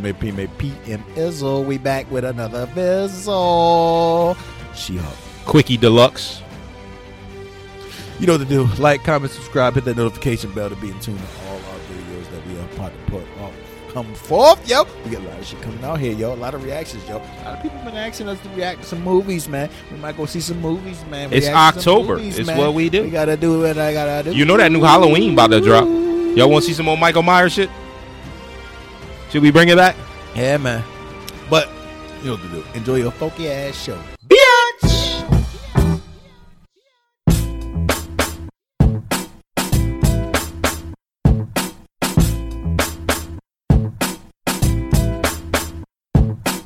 PMA, PMA, PM Izzle. We back with another Bizzle. She Hulk. Quickie Deluxe. You know what to do. Like, comment, subscribe, hit that notification bell to be in tune with all our videos that we are about to put up. Come forth, yo. We got a lot of shit coming out here, yo. A lot of reactions, yo. A lot of people been asking us to react to some movies, man. We might go see some movies, man. It's React to October. movies, It's man. what we do. We gotta do what I gotta do. You know that new Halloween about to drop. Y'all want to see some more Michael Myers shit? Should we bring it back? Yeah, man. But you know what to do. Enjoy your funky ass show. BITCH!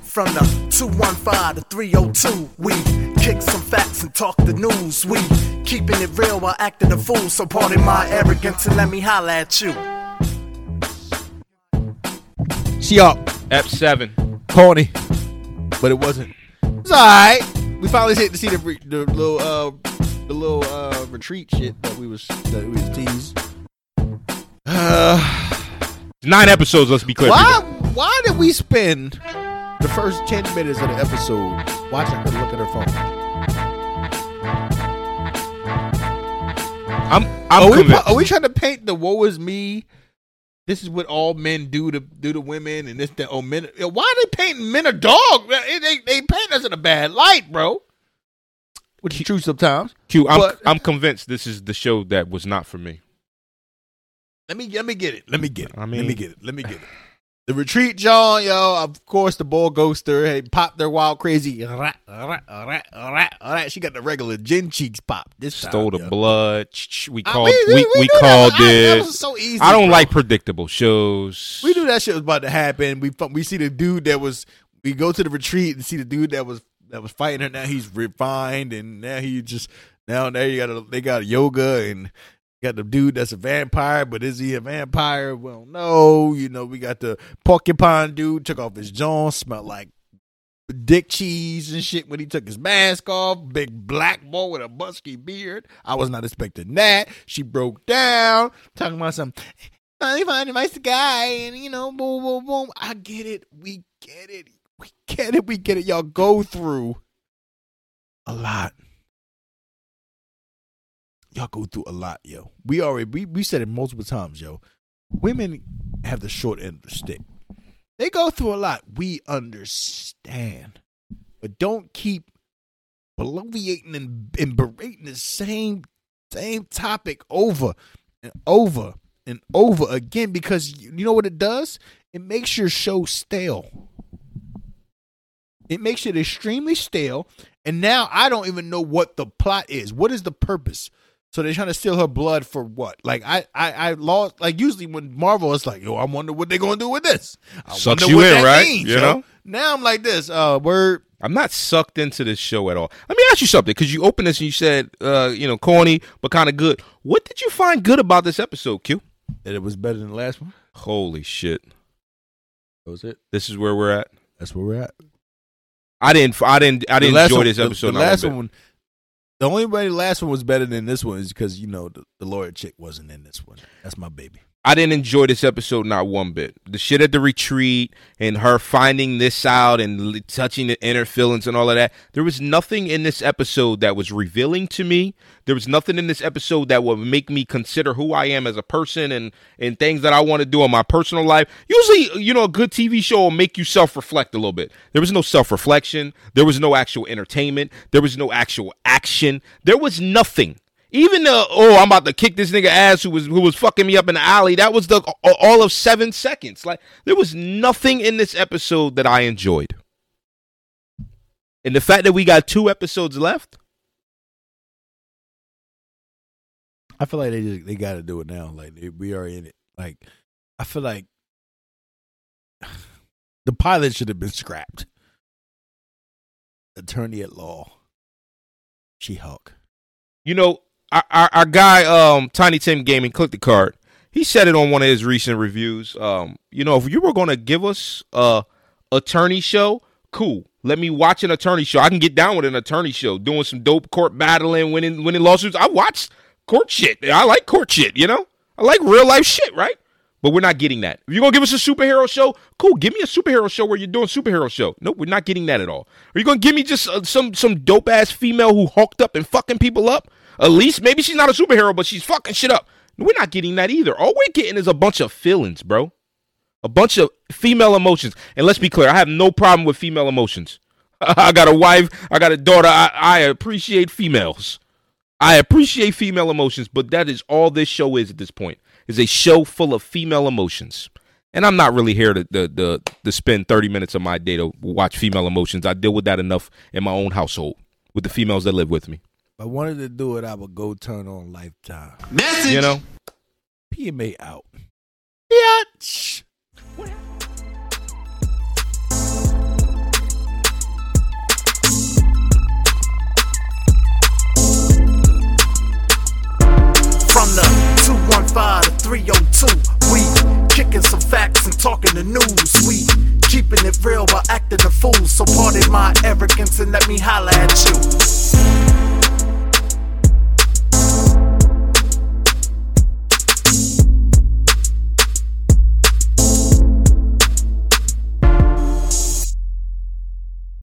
From the 215 to 302, we kick some facts and talk the news. We keeping it real while acting a fool. So pardon my arrogance and let me holla at you. She up, F7. corny, but it wasn't. It's all right. We finally hit to see the the little uh the little uh retreat shit that we was that we was teased. Uh, Nine episodes, let's be clear. why people. why did we spend the first ten minutes of the episode watching her look at her phone? I'm, I'm Are we, are we trying to paint the woe is me? This is what all men do to do to women, and this that. Oh, men. Why are they painting men a dog? They, they, they paint us in a bad light, bro. Which is true sometimes. Q, I'm, but- I'm convinced this is the show that was not for me. Let me let me get it. Let me get it. I mean, let me get it. Let me get it. The retreat, John, yo. Of course, the ball ghoster. Hey, pop their wild crazy. Rat, rat, rat, rat, rat. She got the regular gin cheeks pop. This Stole time, the yo. blood. We I- called. We, we, knew called that. I- that this. was so easy. I don't bro. like predictable shows. We knew that shit was about to happen. We we see the dude that was. We go to the retreat and see the dude that was that was fighting her. Now he's refined, and now he just now there you got a, they got yoga and got the dude that's a vampire, but is he a vampire? Well, no. You know, we got the porcupine dude took off his jaw, smelled like dick cheese and shit when he took his mask off. Big black boy with a busky beard. I was not expecting that. She broke down, talking about some finally find a nice guy, and you know, boom, boom, boom. I get it. We get it. We get it. We get it. Y'all go through a lot. Y'all go through a lot, yo. We already we, we said it multiple times, yo. Women have the short end of the stick. They go through a lot. We understand. But don't keep bloviating and, and berating the same same topic over and over and over again because you you know what it does? It makes your show stale. It makes it extremely stale. And now I don't even know what the plot is. What is the purpose? So they're trying to steal her blood for what? Like I, I, I lost. Like usually when Marvel is like, yo, I wonder what they're gonna do with this. I Sucks wonder you what in, that right? means, You yo. know? Now I'm like this. Uh, word. I'm not sucked into this show at all. Let me ask you something, because you opened this and you said, uh, you know, corny but kind of good. What did you find good about this episode, Q? That it was better than the last one. Holy shit! That was it. This is where we're at. That's where we're at. I didn't. I didn't. I didn't enjoy one- this episode. The, not one last bit. one, the only way the last one was better than this one is because you know the, the lawyer chick wasn't in this one. That's my baby. I didn't enjoy this episode not one bit. The shit at the retreat and her finding this out and touching the inner feelings and all of that. There was nothing in this episode that was revealing to me. There was nothing in this episode that would make me consider who I am as a person and and things that I want to do in my personal life. Usually, you know, a good TV show will make you self-reflect a little bit. There was no self-reflection. There was no actual entertainment. There was no actual action. There was nothing. Even the oh, I'm about to kick this nigga ass who was who was fucking me up in the alley. That was the all of seven seconds. Like there was nothing in this episode that I enjoyed. And the fact that we got two episodes left, I feel like they just, they got to do it now. Like they, we are in it. Like I feel like the pilot should have been scrapped. Attorney at law, She Hulk. you know, our, our, guy um Tiny Tim Gaming click the card. He said it on one of his recent reviews. Um, you know, if you were going to give us a attorney show, cool. Let me watch an attorney show. I can get down with an attorney show, doing some dope court battling, winning winning lawsuits. I watch court shit. I like court shit. You know, I like real life shit, right? But we're not getting that. If you're gonna give us a superhero show, cool. Give me a superhero show where you're doing superhero show. Nope, we're not getting that at all. Are you gonna give me just uh, some some dope ass female who hulked up and fucking people up? At least maybe she's not a superhero, but she's fucking shit up. We're not getting that either. All we're getting is a bunch of feelings, bro. A bunch of female emotions. And let's be clear, I have no problem with female emotions. I got a wife, I got a daughter. I, I appreciate females. I appreciate female emotions, but that is all this show is at this point is a show full of female emotions. And I'm not really here to, to, to, to spend 30 minutes of my day to watch female emotions. I deal with that enough in my own household with the females that live with me. If I wanted to do it, I would go turn on Lifetime. Message. You know? PMA out. Bitch. From the 215 to 302, we kicking some facts and talking the news. We keeping it real while acting a fool. So pardon my arrogance and let me holla at you.